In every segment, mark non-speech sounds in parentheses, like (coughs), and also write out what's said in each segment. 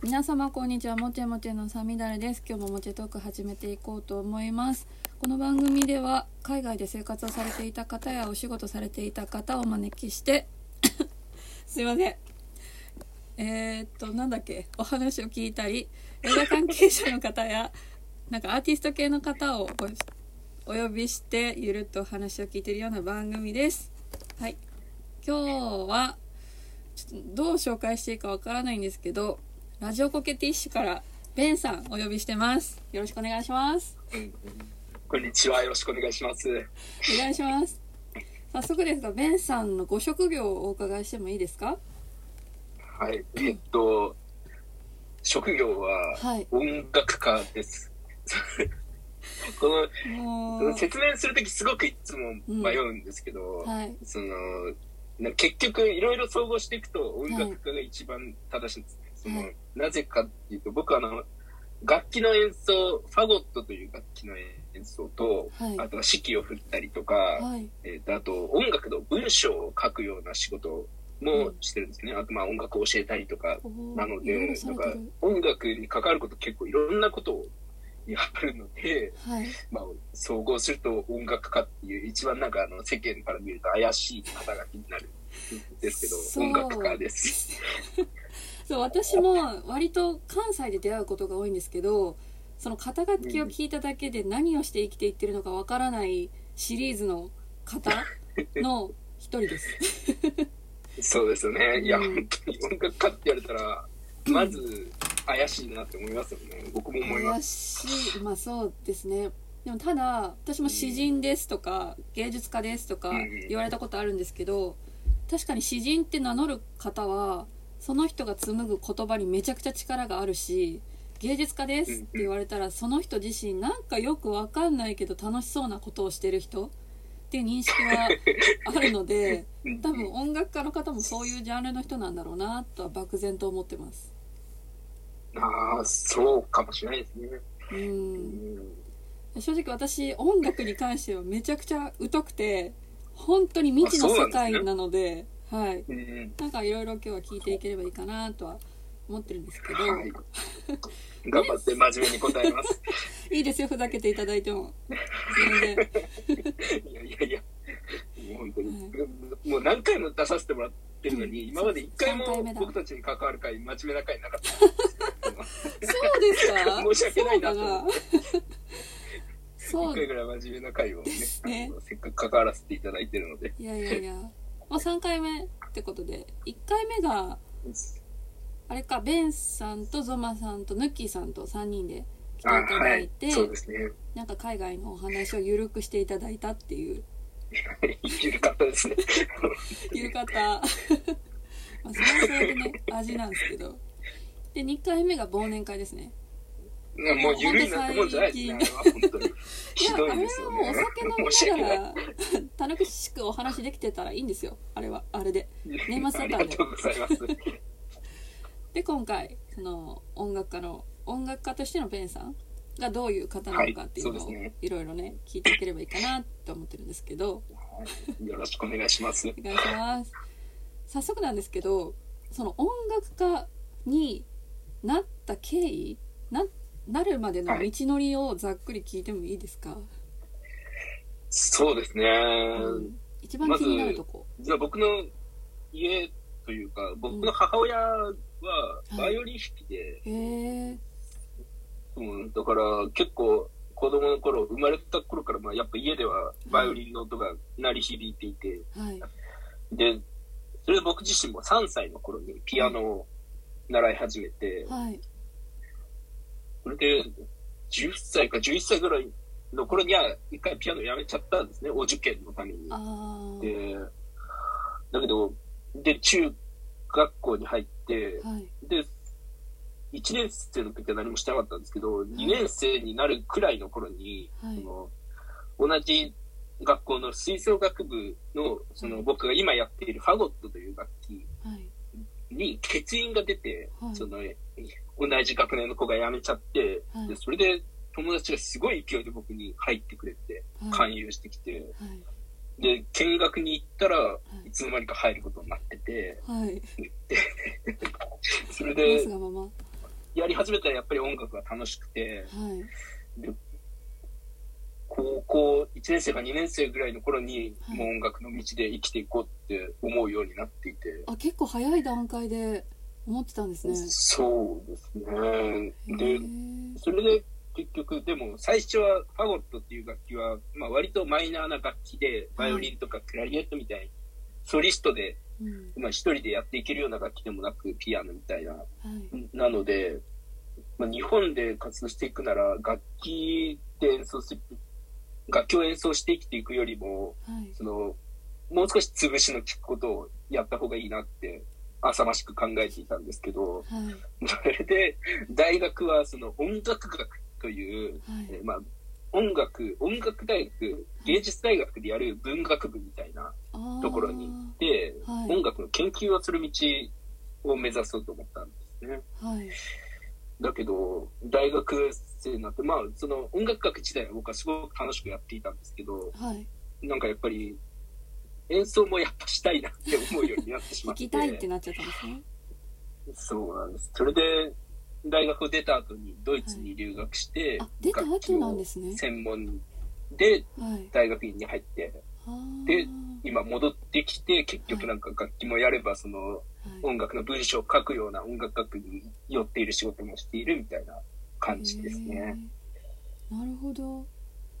皆様こんにちは。もちもちのさみだれです。今日ももちトーク始めていこうと思います。この番組では海外で生活をされていた方やお仕事されていた方をお招きして (coughs) すいません。えー、っとなんだっけ？お話を聞いたり映画関係者の方やなんかアーティスト系の方をお呼びしてゆるっとお話を聞いているような番組です。はい。今日はちょっとどう紹介していいかわからないんですけどラジオコケティッシュからベンさんお呼びしてます。よろしくお願いします。こんにちは。よろしくお願いします。お願いします。早速ですがベンさんのご職業をお伺いしてもいいですか？はい。えっと職業は音楽家です、(laughs) この説明する時すごくいつも迷うんですけど、うんはい、その結局いろいろ総合していくと音楽家が一番正しいんです。ね、その、なぜかっていうと、僕はあの、楽器の演奏、ファゴットという楽器の演奏と、はい、あとは指揮を振ったりとか、はい、えー、とあと音楽の文章を書くような仕事もしてるんですね。うん、あとまあ音楽を教えたりとか、なので、なんか音楽に関わること結構いろんなことをやるので、はい、まあ総合すると音楽家っていう一番なんかあの世間から見ると怪しい肩書きになるんですけど、音楽家です。(laughs) そう私も割と関西で出会うことが多いんですけどその肩書きを聞いただけで何をして生きていってるのかわからないシリーズの方の一人です。そうですよね、うん、いや本当に音楽家って言われたらまず怪しいなって思いますよね、僕も思います。怪しい。まあそうですね。でもただ私も詩人ですとか、うん、芸術家ですとか言われたことあるんですけど確かに詩人って名乗る方はその人が紡ぐ言葉にめちゃくちゃ力があるし芸術家ですって言われたらその人自身なんかよくわかんないけど楽しそうなことをしてる人っていう認識はあるので (laughs) 多分音楽家の方もそういうジャンルの人なんだろうなとは漠然と思ってます。ああそうかもしれないですね。うん。正直私音楽に関してはめちゃくちゃ疎くて本当に未知の世界なのではい、うん、なんかいろいろ今日は聞いていければいいかなとは思ってるんですけど、はい、頑張って真面目に答えます。(laughs) いいですよふざけていただいても。全然。いやいやいや。もう本当に、はい、もう何回も出させてもらってるのに、うん、今まで一回も僕たちに関わる回真面目な回なかった。そうですか？(laughs) 申し訳ないなと思って。そう1回ぐらい真面目な回をねね。せっかく関わらせていただいてるので。いやいやいやまあ、3回目ってことで1回目があれかベンさんとゾマさんとヌッキーさんと3人で来ていただいて、はい、ね。なんか海外のお話を緩くしていただいたっていう。緩かったですね。(laughs) 緩かった。(laughs) まあそれはそれでね味なんですけど。で2回目が忘年会ですねもう緩いなってもんじゃないですね。本当に。ひどいですよね。あれはもうお酒飲みながら、楽しくお話できてたらいいんですよ。あれは、あれで。年末だったんで。ありがとうございます。で、今回、その、音楽家の、音楽家としてのベンさんがどういう方なのかっていうのを、はい、いろいろね、聞いていければいいかなと思ってるんですけど。よろしくお願いします。お願いします。早速なんですけど、その音楽家になった経緯、ななるまでの道のりをざっくり聞いてもいいですか、はい、そうですね、うん、一番気になるとこ、ま、僕の家というか僕の母親はバイオリン弾きで、うん、へうん、だから結構子供の頃生まれた頃からまあやっぱ家ではバイオリンの音が鳴り響いていて、はい、でそれで僕自身も3歳の頃にピアノを習い始めて、はいそれで、10歳か11歳ぐらいの頃には、一回ピアノやめちゃったんですね、お受験のために。で、だけど、で、中学校に入って、はい、で、1年生の時は何もしてなかったんですけど、2年生になるくらいの頃に、はい、その同じ学校の吹奏楽部の、その僕が今やっているファゴットという楽器に欠員が出て、その、同じ学年の子が辞めちゃって、はい、でそれで友達がすごい勢いで僕に入ってくれて、はい、勧誘してきて、はい、で見学に行ったら、い。つの間にか入ることになってて、はい、それでやり始めたらやっぱり音楽が楽しくて、はい、で高校1年生か2年生ぐらいの頃に、もう音楽の道で生きていこうって思うようになっていて。あ、結構早い段階で思ってたんですね。そうですね。で、それで結局、でも最初はファゴットっていう楽器は、まあ割とマイナーな楽器で、バイオリンとかクラリネットみたいに、ソリストで、うん、まあ一人でやっていけるような楽器でもなく、ピアノみたいな。はい、なので、まあ、日本で活動していくなら、楽器で演奏する楽器を演奏して生きていくよりも、はい、その、もう少し潰しの効くことをやった方がいいなって、浅ましく考えていたんですけど、はい、それで、大学はその音楽学という、はい、えー、まあ、音楽、音楽大学、芸術大学でやる文学部みたいなところに行って、音楽の研究をする道を目指そうと思ったんですね。だけど、大学生になって、まあ、その音楽学自体は僕はすごく楽しくやっていたんですけど、はい、なんかやっぱり、演奏もやっぱしたいなって思うようになってしまって。行きたいってなっちゃったんですね。そうなんです。それで、大学を出た後にドイツに留学して、はい、出た後なんですね。専門で大学院に入って、はい、で、今戻ってきて、結局なんか楽器もやれば、その、音楽の文章を書くような音楽学に寄っている仕事もしているみたいな感じですね。なるほど。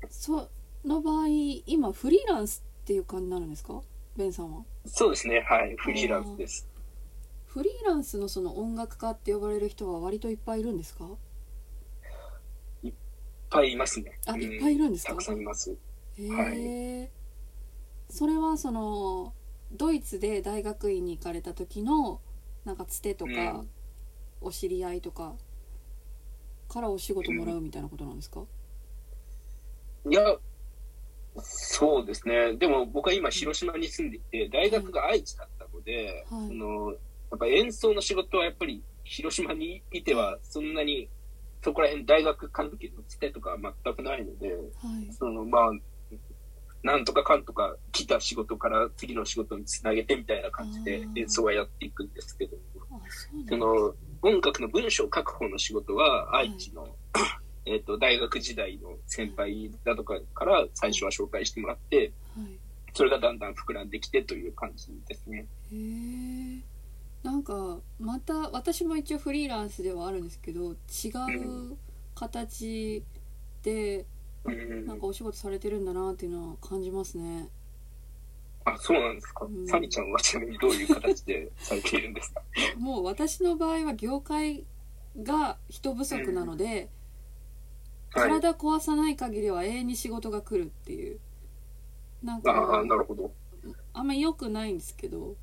その場合、今フリーランスっていう感じになるんですか？ベンさんは？そうですね。はい。フリーランスです。フリーランスのその音楽家って呼ばれる人は割といっぱいいるんですか？いっぱいいますね。あ、いっぱいいるんですか？たくさんいます。へえ、はい。それはその、ドイツで大学院に行かれた時のなんかつてとか、うん、お知り合いとかからお仕事もらうみたいなことなんですか、いやそうですね。でも僕は今広島に住んでいて大学が愛知だったので、はい、そのやっぱ演奏の仕事はやっぱり広島にいてはそんなにそこら辺大学関係のつてとかは全くないので、はい、そのまあなんとかかんとか来た仕事から次の仕事につなげてみたいな感じで演奏はやっていくんですけど、その音楽の文章を書く方の仕事は愛知の、はい、えっと大学時代の先輩だとかから最初は紹介してもらって、はい、それがだんだん膨らんできてという感じですね。へえ。なんかまた私も一応フリーランスではあるんですけど違う形で、なんかお仕事されてるんだなっていうのは感じますね。あ、そうなんですか？うん、サリちゃんはちなみにどういう形でされているんですか？(laughs) もう私の場合は業界が人不足なので、体壊さない限りは永遠に仕事が来るっていう。なんか、あなるほど。あんまり良くないんですけど、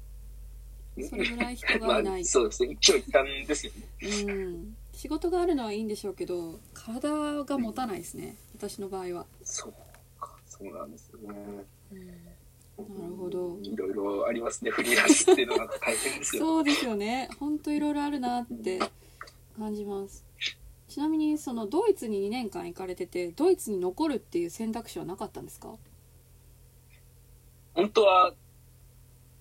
それぐらい人がいない。(laughs) まあ、そうですね。一応一旦ですよね。うん。仕事があるのはいいんでしょうけど、体が持たないですね。私の場合は。そうか、そうなんですね。うんなるほど。いろいろありますね、フリーランスっていうのは大変ですよ。(laughs) そうですよね。本当いろいろあるなって感じます。ちなみに、そのドイツに2年間行かれてて、ドイツに残るっていう選択肢はなかったんですか？本当は、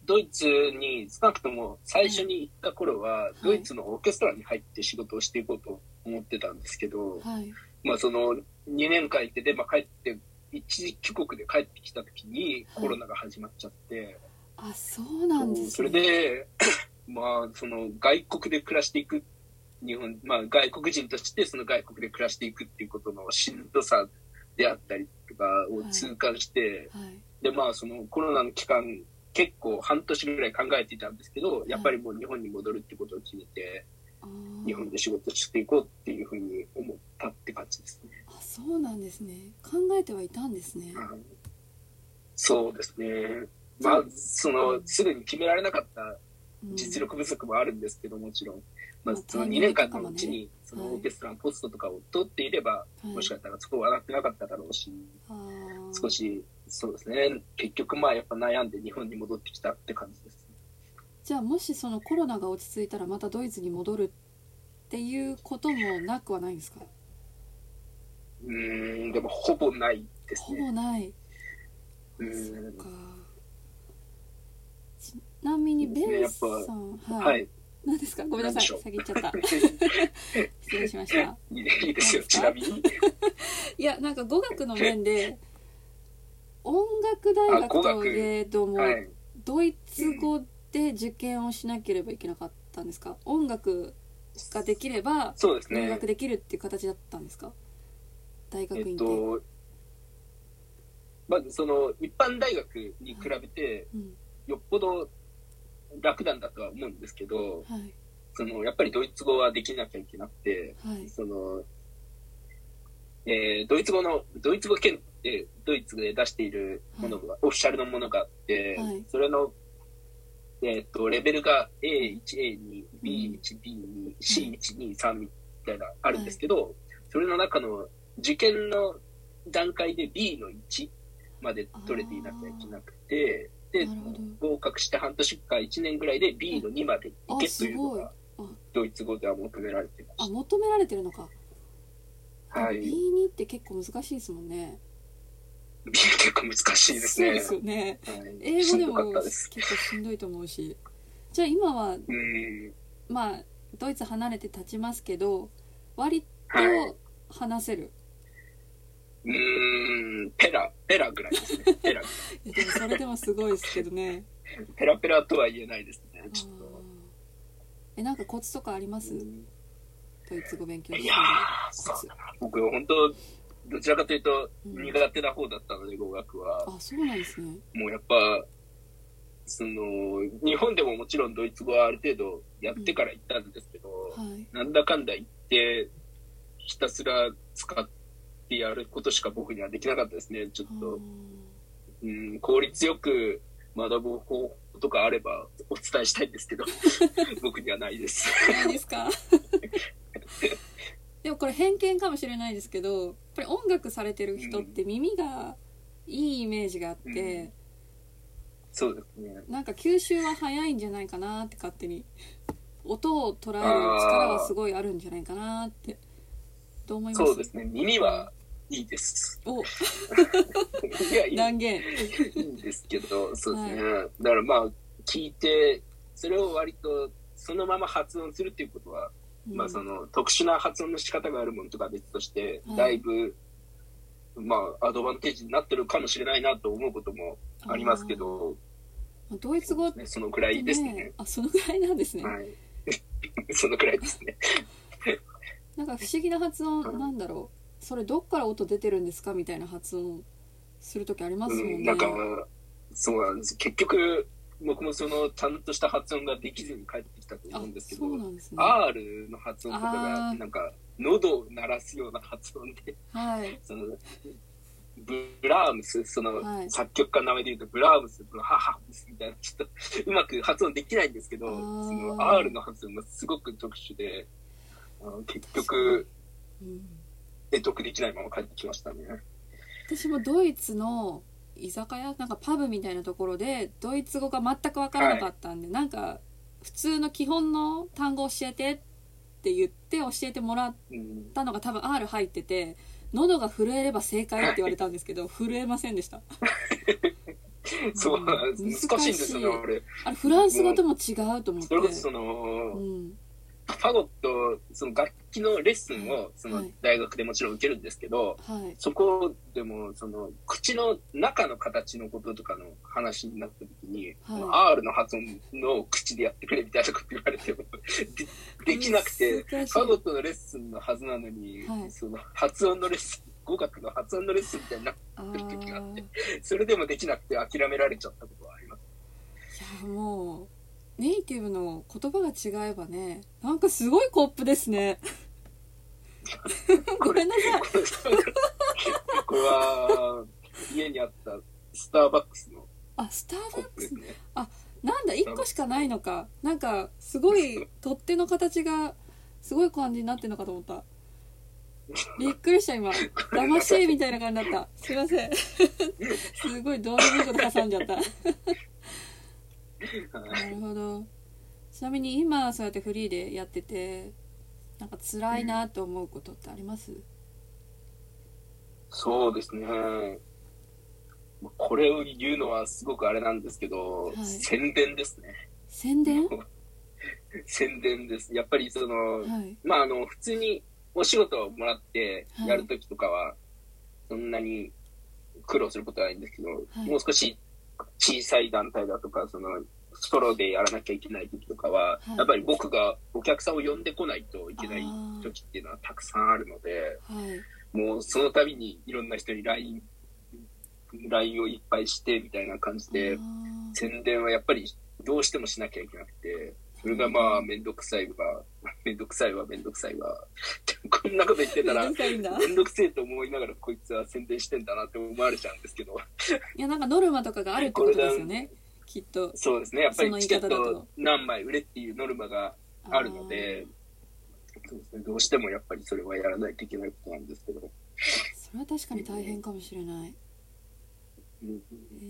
ドイツに少なくとも最初に行った頃は、ドイツのオーケストラに入って仕事をしていこうと思ってたんですけど、はい、まあその2年間行ってで、まあ、帰って一時帰国で帰ってきた時にコロナが始まっちゃって、はい、あそうなんです、ね、それで (coughs) まあその外国で暮らしていく日本、まあ、外国人としてその外国で暮らしていくっていうことのしんどさであったりとかを痛感して、はい。はい、でまあそのコロナの期間結構半年ぐらい考えていたんですけどやっぱりもう日本に戻るってことを決めて、日本で仕事していこうっていうふうに思ったって感じですね。あそうなんですね。考えてはいたんですね。そうですね。まあそのすぐに決められなかった実力不足もあるんですけどもちろん、まあ、その2年間のうちにそのオーケストラのポストとかを取っていれば、もしかしたらそこは上がってなかっただろうし、少しそうですね。結局まあやっぱ悩んで日本に戻ってきたって感じです。じゃあもしそのコロナが落ち着いたらまたドイツに戻るっていうこともなくはないんですか？うんでもほぼないですね。ほぼない。うん。そか。ちなみにベンさん、はい、はい、何ですか？ごめんなさい。先言っちゃった。(laughs) 失礼しました。いいですよ。ちなみに。(laughs) いやなんか語学の面で音楽大学といえども、はい、ドイツ語で受験をしなければいけなかったんですか？音楽ができれば入学できるっていう形だったんですか？大学院って、えっとまずその一般大学に比べて、よっぽど楽なんだとは思うんですけど、はい、そのやっぱりドイツ語はできなきゃいけなくて、はい、そのえー、ドイツ語のドイツ語圏でドイツで出しているものが、はい、オフィシャルのものがあって、それのえっ、ー、とレベルが A1、A2、B1、B2、C1、2、3みたいなあるんですけど、それの中の受験の段階で B の1まで取れていなきゃいけなくて、で、合格して半年か1年ぐらいで B の2まで行けというのが、ドイツ語では求められてます。あ、求められてるのか。はい。B2 って結構難しいですもんね。B 結構難しいですね。そうですよね。はい、英語でも結構しんどいと思うし。じゃあ今は、まあ、ドイツ離れて立ちますけど、割と話せる。はいうん、ペラ、ペラぐらいですね。ペラ。それでもすごいですけどね。(laughs) ペラペラとは言えないですね、ちょっと。え、なんかコツとかあります、ドイツ語勉強いやそうだな。僕、本当どちらかというと、苦手な方だったので、語学は。あ、そうなんですね。もうやっぱ、その、日本でももちろんドイツ語はある程度やってから行ったんですけど、うんはい、なんだかんだ言って、ひたすら使って、ってやることしか僕にはできなかったですね。ちょっと、うん、効率よく学ぶ方法とかあればお伝えしたいんですけど、(laughs) 僕にはないです。ないですか？(laughs) でもこれ偏見かもしれないですけど、やっぱり音楽されてる人って耳がいいイメージがあって、うん、そうですね。なんか吸収は早いんじゃないかなって勝手に。音を捉える力はすごいあるんじゃないかなって。どう思いますそうですね。耳はいいです。おいや、いい。断言。いいんですけど、そうですね。はい、だからまあ、聞いて、それを割とそのまま発音するっていうことは、うん、まあその特殊な発音の仕方があるものとか別として、だいぶ、まあアドバンテージになってるかもしれないなと思うこともありますけど、ドイツ語、ね、そのくらいですね。あ、そのくらいなんですね。はい。(laughs) そのくらいですね。なんか不思議な発音なんだろう。それどっから音出てるんですかみたいな発音する時ありますもんね、うん、なんかそうなんです。結局僕もそのちゃんとした発音ができずに帰ってきたと思うんですけど、ね、R の発音とかがなんか喉を鳴らすような発音で、はい、そのブラームス、その、作曲家の名前で言うと、ブラームス、ブラハムスみたいな、ちょっと、うまく発音できないんですけど、その R の発音がすごく特殊で、結局、得得できないまま帰ってきましたね。私もドイツの居酒屋なんかパブみたいなところでドイツ語が全く分からなかったんで、はい、なんか普通の基本の単語教えてって言って教えてもらったのが多分 R 入ってて喉が震えれば正解って言われたんですけど、(laughs) 震えませんでした。(laughs) そう難しい。んですよねあれフランス語とも違うと思って。それその、うんファゴット、その楽器のレッスンを、その大学でもちろん受けるんですけど、はい、そこでも、その、口の中の形のこととかの話になった時に、はい、R の発音の口でやってくれみたいなこと言われてもで、できなくて、ファゴットのレッスンのはずなのに、はい、その発音のレッスン、語学の発音のレッスンみたいになってる時があって、それでもできなくて諦められちゃったことはあります。いや、もう、ネイティブの言葉が違えばねなんかすごいコップですね。(laughs) ごめんなさい。これは家にあったスターバックスのあスターバックス、ね、あなんだ1個しかないのか。なんかすごい取っ手の形がすごい感じになってるのかと思った。びっくりした今。騙しみたいな感じだった。すいません。(laughs) すごいどうでもいいこと挟んじゃったなるほど。ちなみに今そうやってフリーでやっててなんか辛いなと思うことってあります、そうですね。これを言うのはすごくあれなんですけど、はい、宣伝ですね。宣伝？(laughs) 宣伝です。やっぱりその、はい。まああの、普通にお仕事をもらってやるときとかは、そんなに苦労することはないんですけど、はい。もう少し小さい団体だとか、その、ソロでやらなきゃいけない時とかは、はい。やっぱり僕がお客さんを呼んでこないといけない時っていうのはたくさんあるので、はい。もうその度にいろんな人に LINE、LINE をいっぱいしてみたいな感じで、宣伝はやっぱりどうしてもしなきゃいけなくて、それがまあ (laughs) めんどくさいわ、めんどくさいわ、めんどくさいわ。こんなこと言ってたらめんど、くさいんだ。めんどくせえと思いながらこいつは宣伝してんだなって思われちゃうんですけど、いやなんかノルマとかがあるってことですよねきっとそうですね、やっぱりチケット何枚売れっていうノルマがあるので、そうですね、どうしてもやっぱりそれはやらないといけないことなんですけど、それは確かに大変かもしれない。うん。え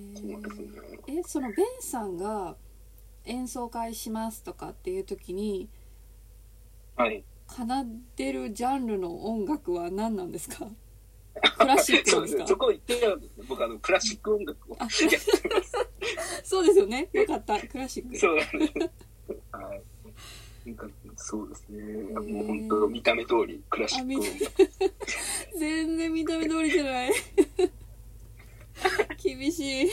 ーえそのベンさんが演奏会しますとかっていう時にはい。奏でるジャンルの音楽は何なんですか？(laughs) クラシックですか？そこ言ってるんですね。僕あの、クラシック音楽をやあってます。(laughs) そうですよねよかったクラシックそうなんです。はい。なんかそうですね。ーもう本当見た目通りクラシック。(laughs) 全然見た目通りじゃない (laughs) 厳しい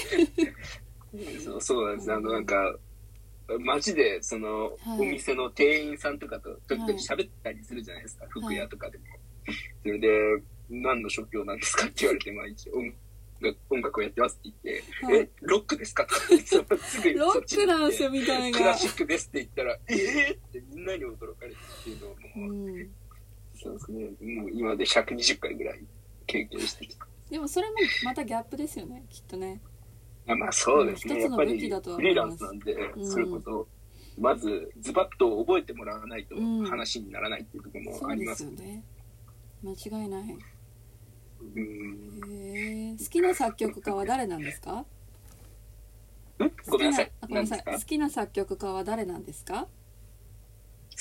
そうそうなんです。あのなんか、街でその、はいお店の店員さんとかと時々喋ったりするじゃないですか。服屋とかでも。それで、何の職業なんですかって言われて、まあ一応音楽音楽をやってますって言って、はい。え、ロックですか？(laughs) とかすぐロックなんですよ見た目がクラシックですって言ったら、えー、ってみんなに驚かれるっていうのをうもう、ん。そうですね、もう今で120回ぐらい経験してきた。でもそれもまたギャップですよねきっとね。あまあそうですね、うんやっぱりフリーランスなんで、うんそれこそ、まずズバッと覚えてもらわないとうん。話にならないっていうところもあります。すよね。間違いないえ好きな作曲家は誰なんですか？んごめんなさい。ごめんなさい。好きな作曲家は誰なんですか？好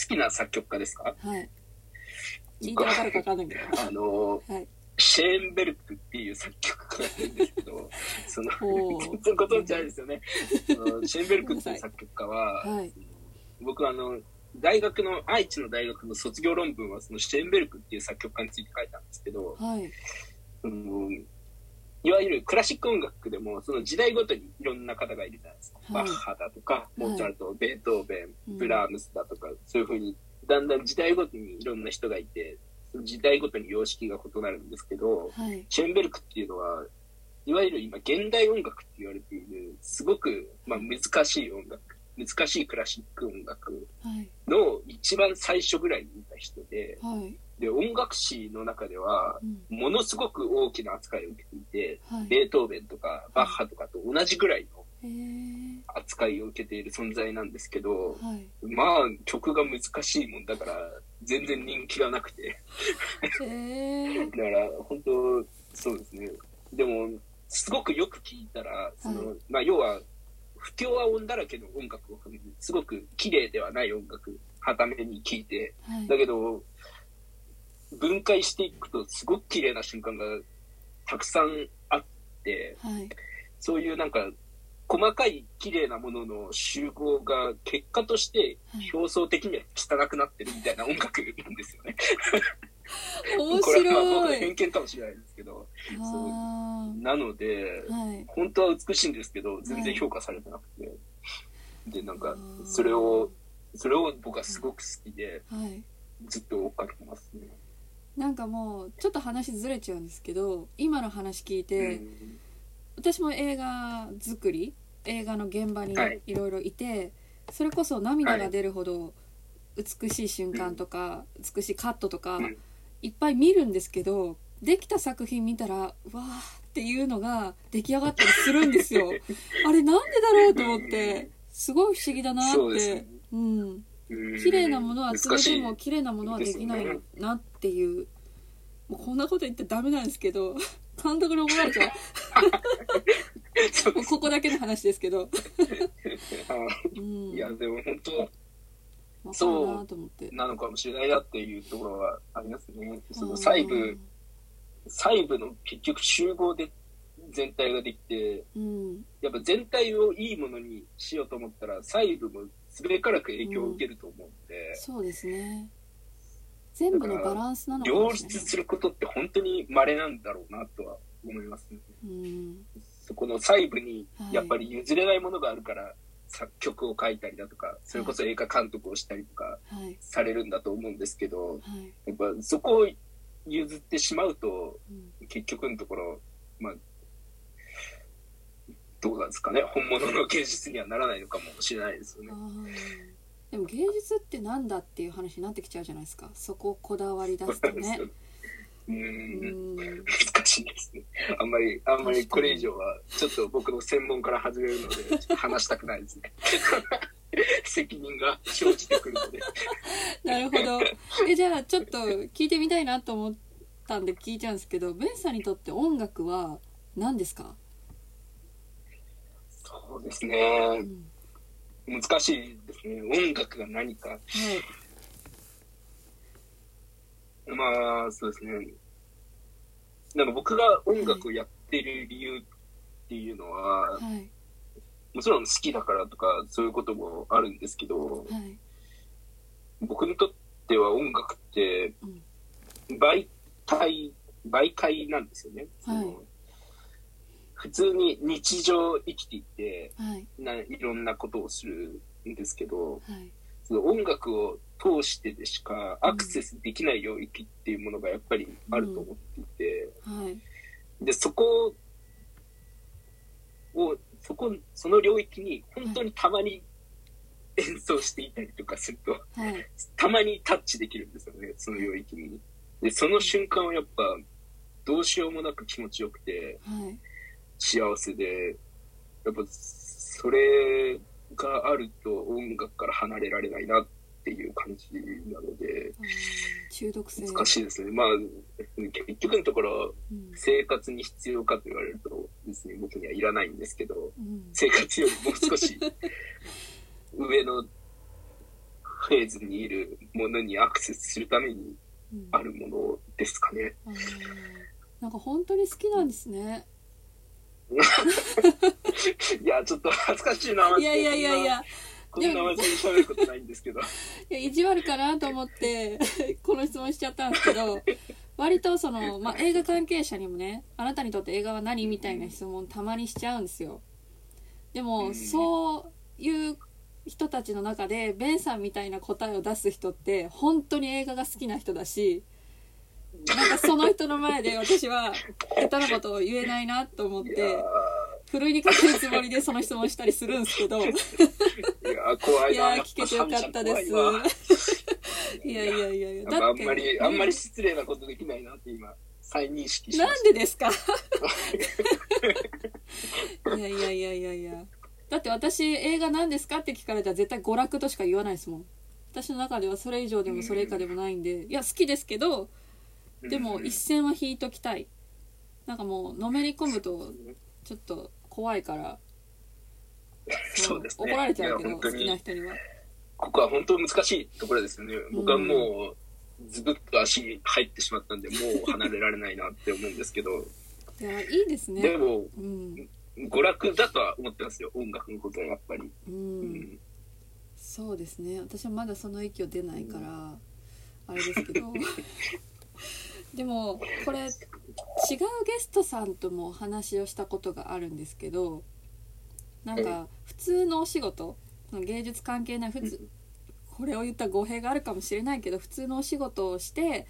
きな作曲家ですか？はい。聞いてわかるかわかんないけど。(laughs) あの、はい。シェーンベルクっていう作曲家がいるんですけど、(laughs) その、ご存知ないですよね。(laughs) シェーンベルクっていう作曲家は、はい。僕あの、大学の、愛知の大学の卒業論文はそのシェーンベルクっていう作曲家について書いたんですけど、はいそのいわゆるクラシック音楽でもその時代ごとにいろんな方がいるじゃないですか。はい。バッハだとか、モーツァルト、ベートーベうん。ン、ブラームスだとか、そういうふうにだんだん時代ごとにいろんな人がいて、その時代ごとに様式が異なるんですけど、はい。シェーンベルクっていうのは、いわゆる今、現代音楽って言われている、すごく、まあ、難しい音楽、難しいクラシック音楽はい。の一番最初ぐらいにいた人で、はいで、音楽史の中では、うん。ものすごく大きな扱いを受けていて、はい。ベートーベンとかバッハとかと同じぐらいの扱いを受けている存在なんですけど、はい。まあ、曲が難しいもんだから、全然人気がなくて。(laughs) だから、本当、そうですね。でも、すごくよく聞いたら、その、はまあ、要は、不協和音だらけの音楽をすごく綺麗ではない音楽、はために聞いて、はい。だけど、分解していくと、すごく綺麗な瞬間がたくさんあって、はい。そういうなんか、細かい綺麗なものの集合が結果としてはい。表層的には汚くなってるみたいな音楽なんですよね。面これはまあ僕の白い偏見かもしれないですけど。あなので、ーはい。本当は美しいんですけど、全然評価されてなくて。で、なんか、それを、それを僕はすごく好きで、はい。ずっと追っかけてますね。なんかもうちょっと話ずれちゃうんですけど今の話聞いて、うん。私も映画作り映画の現場にはい。いろいろいて、それこそ涙が出るほど美しい瞬間とか、美しいカットとか、うん。いっぱい見るんですけどできた作品見たらわーっていうのが出来上がったりするんですよ。(laughs) あれなんでだろうと思ってすごい不思議だなって。そうねうんうん綺麗なものは集め難してい。も綺麗なものはできないなっていう。もうこんなこと言ってダメなんですけど監督に怒られちゃそう。うもうここだけの話ですけど、(laughs) ん、いや、でも本当、わかるなと思って。なのかもしれないなっていうところはありますね。そのうん。細部、細部の結局集合で全体ができて、うん。やっぱ全体をいいものにしようと思ったら細部もすべからく影響を受けると思うんで、うん、そうですね。全部のバランスなのか両立することって本当に稀なんだろうなとは思いますね、うん、そこの細部にやっぱり譲れないものがあるから、はい作曲を書いたりだとか、それこそ映画監督をしたりとかされるんだと思うんですけど、はい、やっぱそこを譲ってしまうと、うん、結局のところ、まあ、どうなんですかね、(laughs) 本物の芸術にはならないのかもしれないですよね。でも芸術ってなんだっていう話になってきちゃうじゃないですか。そこをこだわり出すとね。(laughs) うん、難しいですね。あんまり、あんまりこれ以上は、ちょっと僕の専門から外れるので、(laughs) 話したくないですね。責任が生じてくるので。なるほど。え、じゃあ、ちょっと聞いてみたいなと思ったんで聞いちゃうんですけど、ベンさんにとって音楽は何ですか？そうですね、うん、難しいですね。音楽が何か。はい。まあ、そうですね。なんか僕が音楽をやってる理由っていうのは、はい、もちろん好きだからとかそういうこともあるんですけど、はい、僕にとっては音楽って媒体、媒介なんですよね。はい、普通に日常生きていて、はい、ないろんなことをするんですけど、はい、その音楽を通してでしかアクセスできない領域っていうものがやっぱりあると思っていて、うんはい、でそこをそこその領域に本当にたまに演奏していたりとかすると、はい、たまにタッチできるんですよねその領域に。でその瞬間はやっぱどうしようもなく気持ちよくて、はい、幸せでやっぱそれがあると音楽から離れられないなっていう感じなので、中毒性難しいですね。まあ、結局のところ、うん、生活に必要かと言われるとですね、僕にはいらないんですけど、うん、生活よりもう少し (laughs) 上のフェーズにいるものにアクセスするためにあるものですかね。うん、なんか本当に好きなんですね。いや、ちょっと恥ずかしいな。いやいやいやいや。こんな真面目に喋ることないんですけど。いや、意地悪かなと思って、この質問しちゃったんですけど、割とその、まあ、映画関係者にもね、あなたにとって映画は何みたいな質問たまにしちゃうんですよ。でも、そういう人たちの中で、ベンさんみたいな答えを出す人って、本当に映画が好きな人だし、なんかその人の前で私は下手なことを言えないなと思って、ふるいにかけるつもりでその質問したりするんですけど。(laughs) いや、怖いいや、聞けてよかったです。いやいやいやいや。あんまり、あんまり失礼なことできないなって今、再認識しまなんでですか？いやいやいやいやいや。だって私、映画何ですかって聞かれたら絶対娯楽としか言わないですもん。私の中ではそれ以上でもそれ以下でもないんで、いや、好きですけど、でも一線は引いときたい。なんかもう、のめり込むと、ちょっと怖いから。(laughs) そうですね。怒られちゃうけど好きな人には。ここは本当難しいところですよね、僕はもうズブッと足に入ってしまったんでもう離れられないなって思うんですけど。いやいいですね。でも、うん、娯楽だとは思ってますよ。音楽のことはやっぱり、うん、うん、そうですね。私はまだその域を出ないから、あれですけど (laughs) でもこれ違うゲストさんともお話をしたことがあるんですけどなんか普通のお仕事芸術関係ない普通これを言ったら語弊があるかもしれないけど普通のお仕事をして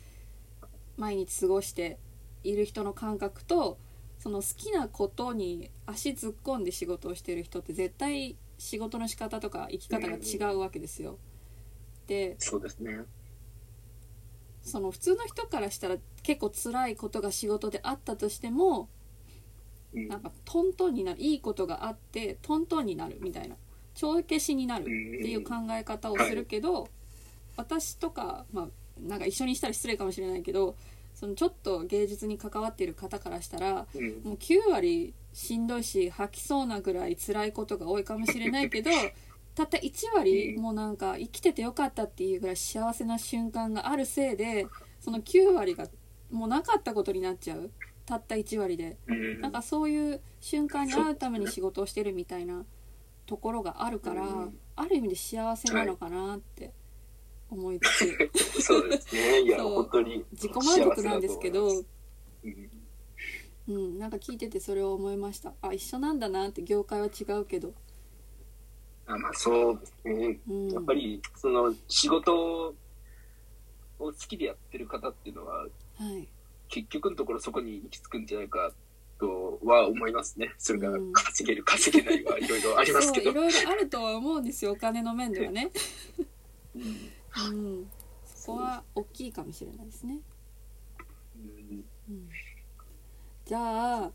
毎日過ごしている人の感覚とその好きなことに足突っ込んで仕事をしてる人って絶対仕事の仕方とか生き方が違うわけですよ。でそうですね。その普通の人からしたら結構辛いことが仕事であったとしても、なんかトントンになるいいことがあってトントンになるみたいな。帳消しになるっていう考え方をするけど、私とかまあなんか一緒にしたら失礼かもしれないけどそのちょっと芸術に関わっている方からしたら、もう9割しんどいし吐きそうなぐらい辛いことが多いかもしれないけど (laughs) たった1割もなんか生きててよかったっていうぐらい幸せな瞬間があるせいでその9割がもうなかったことになっちゃう？たった1割で。なんかそういう瞬間に会うために仕事をしてるみたいなところがあるからある意味で幸せなのかなって思いつつ、そうですね。(laughs) いや本当に自己満足なんですけど、うん、うん、なんか聞いててそれを思いました。あ一緒なんだなって業界は違うけど。あまあそうですね、うん、やっぱりその仕事を好きでやってる方っていうのは、はい、結局のところそこに行き着くんじゃないかとは思いますね。それが稼げる、うん、稼げないはいろいろありますけど。いろいろあるとは思うんですよ、お金の面ではね。うん、うん、そこは大きいかもしれないですね。うん、うん、じゃあ、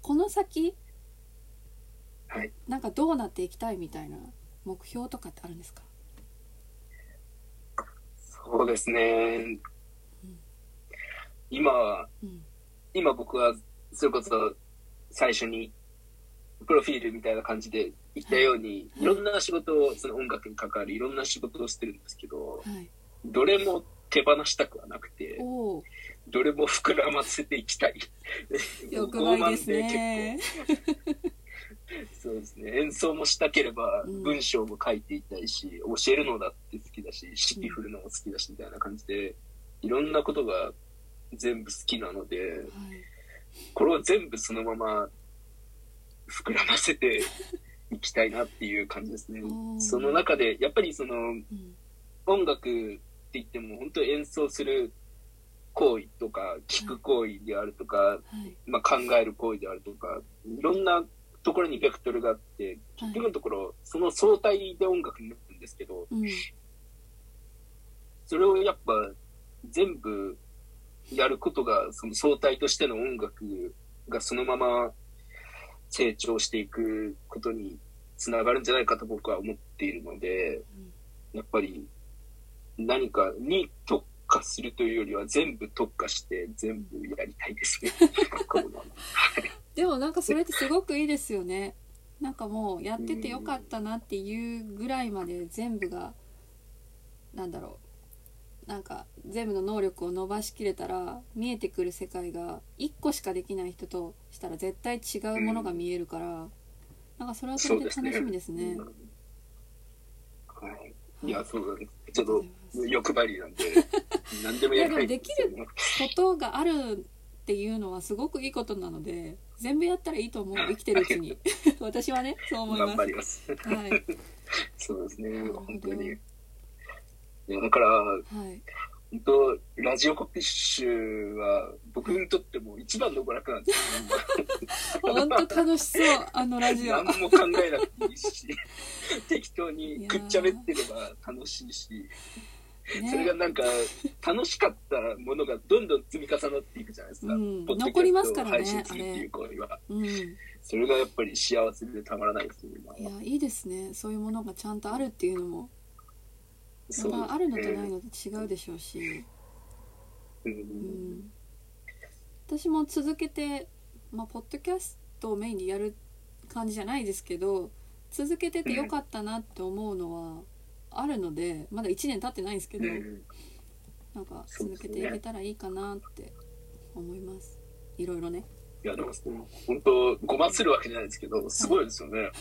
この先、はい、なんかどうなっていきたいみたいな目標とかってあるんですか？そうですね。今、うん、今僕はそれこそ最初にプロフィールみたいな感じで言ったように、はい、い。ろんな仕事をその音楽に関わるいろんな仕事をしてるんですけど、はい、どれも手放したくはなくてどれも膨らませていきたい。欲張りですね。そうですね。演奏もしたければ文章も書いていたいし、うん、教えるのだって好きだし指揮振るのも好きだしみたいな感じでいろんなことが全部好きなので、はい、これを全部そのまま膨らませていきたいなっていう感じですね。その中で、やっぱりその、うん、音楽って言っても本当演奏する行為とか、聞く行為であるとか、はい、まあ、考える行為であるとか、いろんなところにベクトルがあって、結局のところ、その相対で音楽になるんですけど、うん、それをやっぱ全部やることが、その相対としての音楽がそのまま成長していくことにつながるんじゃないかと僕は思っているので、やっぱり何かに特化するというよりは全部特化して全部やりたいですね。(laughs) でもなんかそれってすごくいいですよね。なんかもうやっててよかったなっていうぐらいまで全部が、なんだろうなんか全部の能力を伸ばしきれたら見えてくる世界が1個しかできない人としたら絶対違うものが見えるから、うん、なんかそれはそれで楽しみですね。すねはい、いやそうなんですちょっと欲張りなんで (laughs) 何でもやりたいできることがあるっていうのはすごくいいことなので全部やったらいいと思う生きてるうちに (laughs) 私はねそう思います。頑張ります。はい。(laughs) そうですね本当に。いや、だから、はい、本当、ラジオコピッシュは、僕にとっても一番の娯楽なんですよ。(laughs) 本当楽しそう、あのラジオ。(laughs) 何も考えなくていいし、(laughs) 適当にくっちゃべってれば楽しいし、ね、それがなんか、楽しかったものがどんどん積み重なっていくじゃないですか。うん、残りますからね。配信するっていう行為は。うん、それがやっぱり幸せでたまらないですね、いや、いいですね。そういうものがちゃんとあるっていうのも。まあ、あるのとないのと違うでしょうし、うん、私も続けて、まあ、ポッドキャストをメインでやる感じじゃないですけど続けててよかったなって思うのはあるのでまだ1年経ってないんですけど、なんか続けていけたらいいかなって思います。いろいろね。いやでも本当ごまするわけじゃないですけどすごいですよね、はい、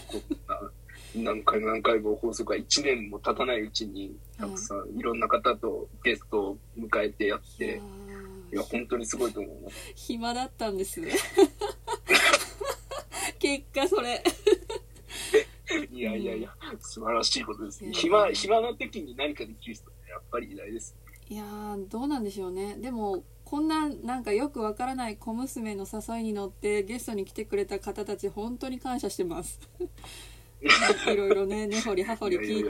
何回も何回も放送が1年も経たないうちにたくさんいろんな方とゲストを迎えてやって、いや本当にすごいと思う。暇だったんです (laughs) 結果それ。いやいやいや素晴らしいことです。ね暇暇な時に何かできる人ってやっぱりいないですいやどうなんでしょうね。でもこんななんかよくわからない小娘の誘いに乗ってゲストに来てくれた方たち本当に感謝してます (laughs) いろいろね、根掘り葉掘り聞いて。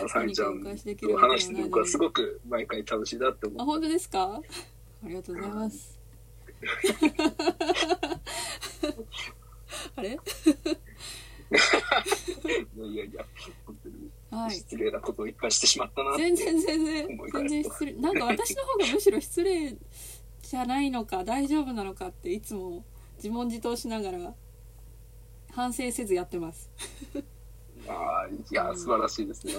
まあ、さみちゃんの話して僕はすごく毎回楽しいなって思う。あ、本当ですか？ありがとうございます。(laughs) あれ？いやいや、本当に失礼なことをいっぱいしてしまったな、はい、全然全然、全然失礼。なんか私の方がむしろ失礼じゃないのか、大丈夫なのかっていつも自問自答しながら反省せずやってます。ああいや素晴らしいですね、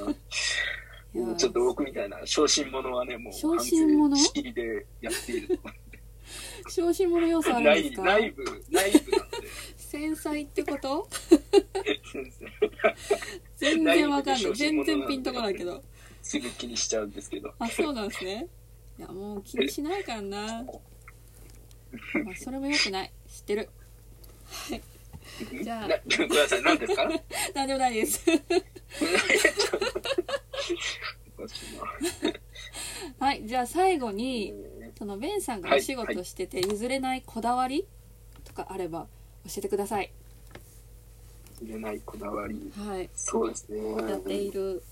うん、ちょっと僕みたいな小心者はねもう小心者？仕切りでやっている小心者要素あるんですか？内部内部なんで。繊細ってこと？全然わかんない。全然ピンとこないけど。すぐ気にしちゃうんですけど。あそうなんですね。いやもう気にしないからな。(laughs) まあそれもよくない。知ってる。はいじゃあ。ごめんなさい何ですか？(laughs) 何でもないです。はいじゃあ最後にそのベンさんがお仕事してて譲れないこだわりとかあれば教えてください。譲れないこだわり。はい。そうですね。やっている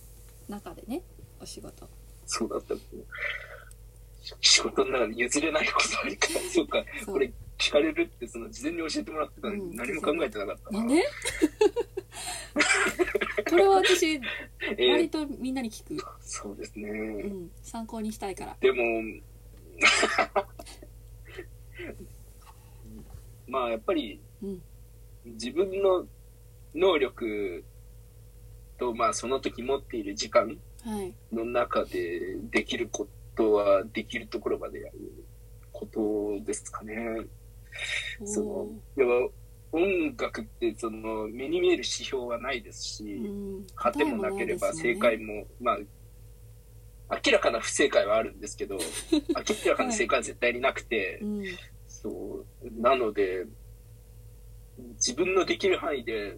中でねお仕事。そうだったんですね。仕事の中で譲れないこだわりか。そうか。これ聞かれるってその事前に教えてもらってたのに何も考えてなかったな、うん、なんで？(laughs) これは私、(laughs) 割とみんなに聞く、そうですね、うん、参考にしたいから。でも (laughs) まあやっぱり、うん、自分の能力とまあその時持っている時間の中でできることはできるところまでやることですかね。そのやっぱ音楽ってその目に見える指標はないですし、うん、果てもなければ正解も、ね、まあ明らかな不正解はあるんですけど (laughs) 明らかな正解は絶対になくて、はい。うん、そう。なので自分のできる範囲で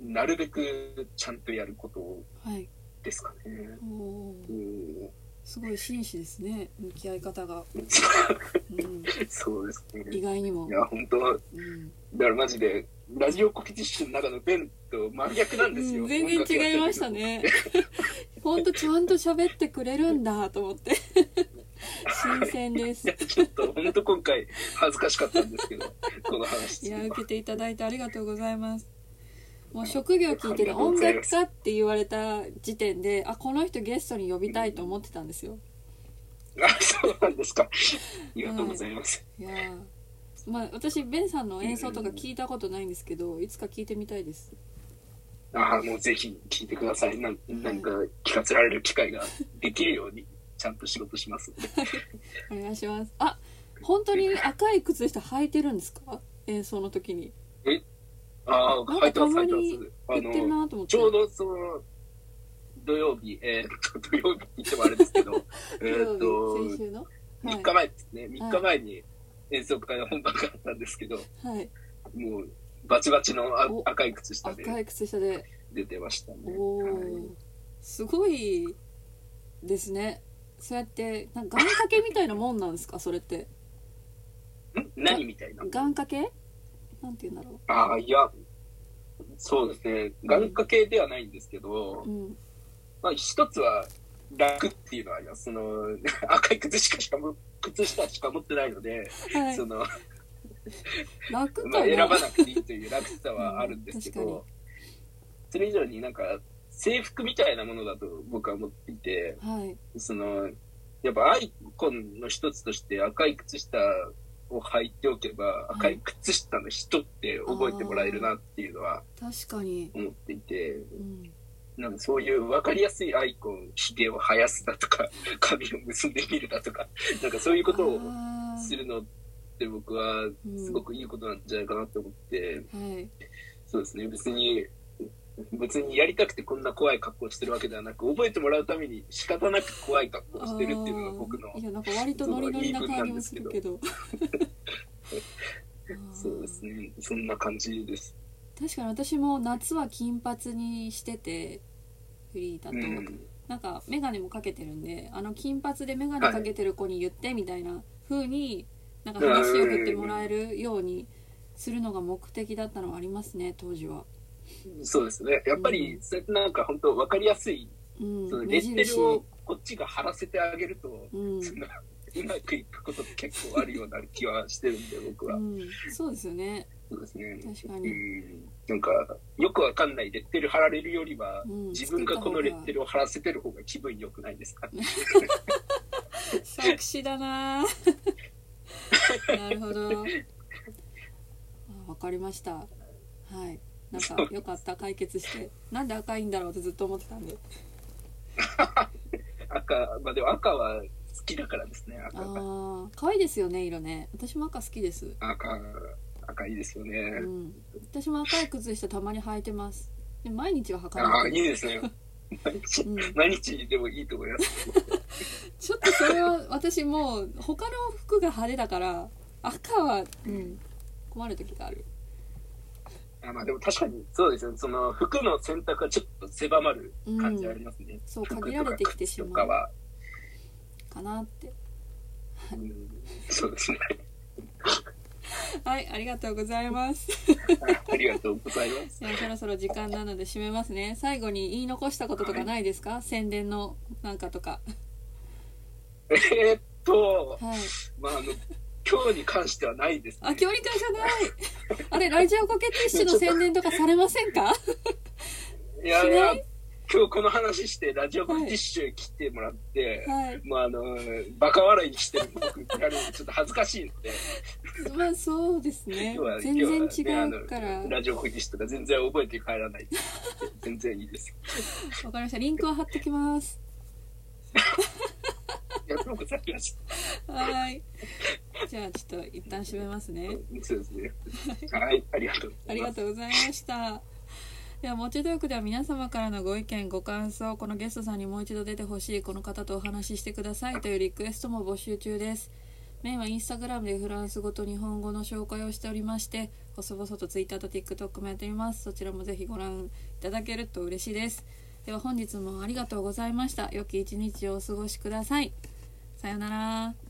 なるべくちゃんとやることですかね。はい、うんすごい紳士ですね向き合い方が、うん、そうですね。意外にも。いや本当、うん、だからマジでラジオコピティッシュの中のベンと真逆なんですよ、うん、全然違いましたね。本当ちゃんと喋ってくれるんだと思って。新鮮です。(laughs) ちょっと本当今回恥ずかしかったんですけどこの話。いや受けていただいてありがとうございますもう職業聞いてね音楽家って言われた時点であこの人ゲストに呼びたいと思ってたんですよ、あそうなんですか。ありがとうございます、いやまあ私ベンさんの演奏とか聞いたことないんですけど、いつか聞いてみたいです。ああもうぜひ聞いてください。なん何か聞かせられる機会ができるようにちゃんと仕事します (laughs) お願いします。あ本当に赤い靴下履いてるんですか？演奏の時に。えああ、入ってます、入ってます。あの、ちょうどその、土曜日、えー、っと、土曜日って言ってもあれですけど、(laughs) えっと、先週の、はい、3日前ですね。3日前に演奏会の本番があったんですけど、はい、もう、バチバチの赤い靴下で。赤い靴下で。出てましたね。おはい、すごいですね。そうやって、なんか願掛けみたいなもんなんですか、それって。ん？何みたいな？願掛け？なんて言うんだろう。ああ、いや、そうですね。願掛けではないんですけど、うん、まあ一つは楽っていうのはあります。その、(laughs) 赤い靴しかしかも、靴下しか持ってないので、はい、その、楽まあ選ばなくていいという楽さはあるんですけど、うん、それ以上になんか制服みたいなものだと僕は思っていて、はい、その、やっぱアイコンの一つとして赤い靴下を履いておけば、赤い靴下の人って覚えてもらえるなっていうのは確かに。思っていて、うん、なんかそういう分かりやすいアイコンひげを生やすだとか (laughs) 髪を結んでみるだとかなんかそういうことをするのって僕はすごくいいことなんじゃないかなと思って、うんはい、そうですね。別に別にやりたくてこんな怖い格好してるわけではなく覚えてもらうために仕方なく怖い格好してるっていうのが僕のいやなんか割とノリノリな感じもするけど。(laughs) そうですね。そんな感じです。確かに私も夏は金髪にしててフリーだと、うん、なんか眼鏡もかけてるんであの金髪で眼鏡かけてる子に言ってみたいな風になんか話を振ってもらえるようにするのが目的だったのはありますね当時は。そうですね。やっぱり、そうやってなんか本当分かりやすい、うん、そのレッテルをこっちが貼らせてあげると、うん、そのうまくいくことって結構あるような気はしてるんで、僕は。うん、そうですよね。そうですね。確かに。うん、なんか、よくわかんないレッテル貼られるよりは、自分がこのレッテルを貼らせてる方が気分良くないですか？作 (laughs) 詞だな (laughs) なるほど。わかりました。はい。なんかよかった解決してなんで赤いんだろうってずっと思ってたんで (laughs) 赤まあでも赤は好きだからですね赤があ可愛いですよね色ね私も赤好きです赤赤いいですよね。うん。私も赤い靴下たまに履いてます。で毎日は履かない。ああ、いいですね。毎日、うん、毎日でもいいと思います。(laughs) ちょっとそれは私もう他の服が派手だから赤は、うん、困る時がある。あまあでも確かにそうですね。その服の選択はちょっと狭まる感じありますね。うん、そう限られてきてしまう。かなって。うん、そうですね。はい、ありがとうございます。(laughs) ありがとうございます。そろそろ時間なので締めますね。最後に言い残したこととかないですか、はい、宣伝のなんかとか。えー、っと、はい、まああの、今日に関してはないです、ね、あ、今日に関してはない。あれ、ラジオコケティッシュの宣伝とかされませんか？いやい？や、今日この話してラジオコティッシュ来てもらって、はい、まああのバカ笑いにしてる僕ちょっと恥ずかしいので。まあそうですね。全然違うから、ね、ラジオコティッシュとか全然覚えて帰らない。全然いいです。わかりました。リンクを貼ってきます (laughs) はいじゃあちょっと一旦閉めますねそうですねはいありがとうありがとうございましたでは、もちトークでは皆様からのご意見、ご感想、このゲストさんにもう一度出てほしい、この方とお話ししてくださいというリクエストも募集中です。メインはインスタグラムでフランス語と日本語の紹介をしておりまして、細々と Twitter と TikTok もやっております。そちらもぜひご覧いただけると嬉しいです。では本日もありがとうございました。良き一日をお過ごしください。さようなら。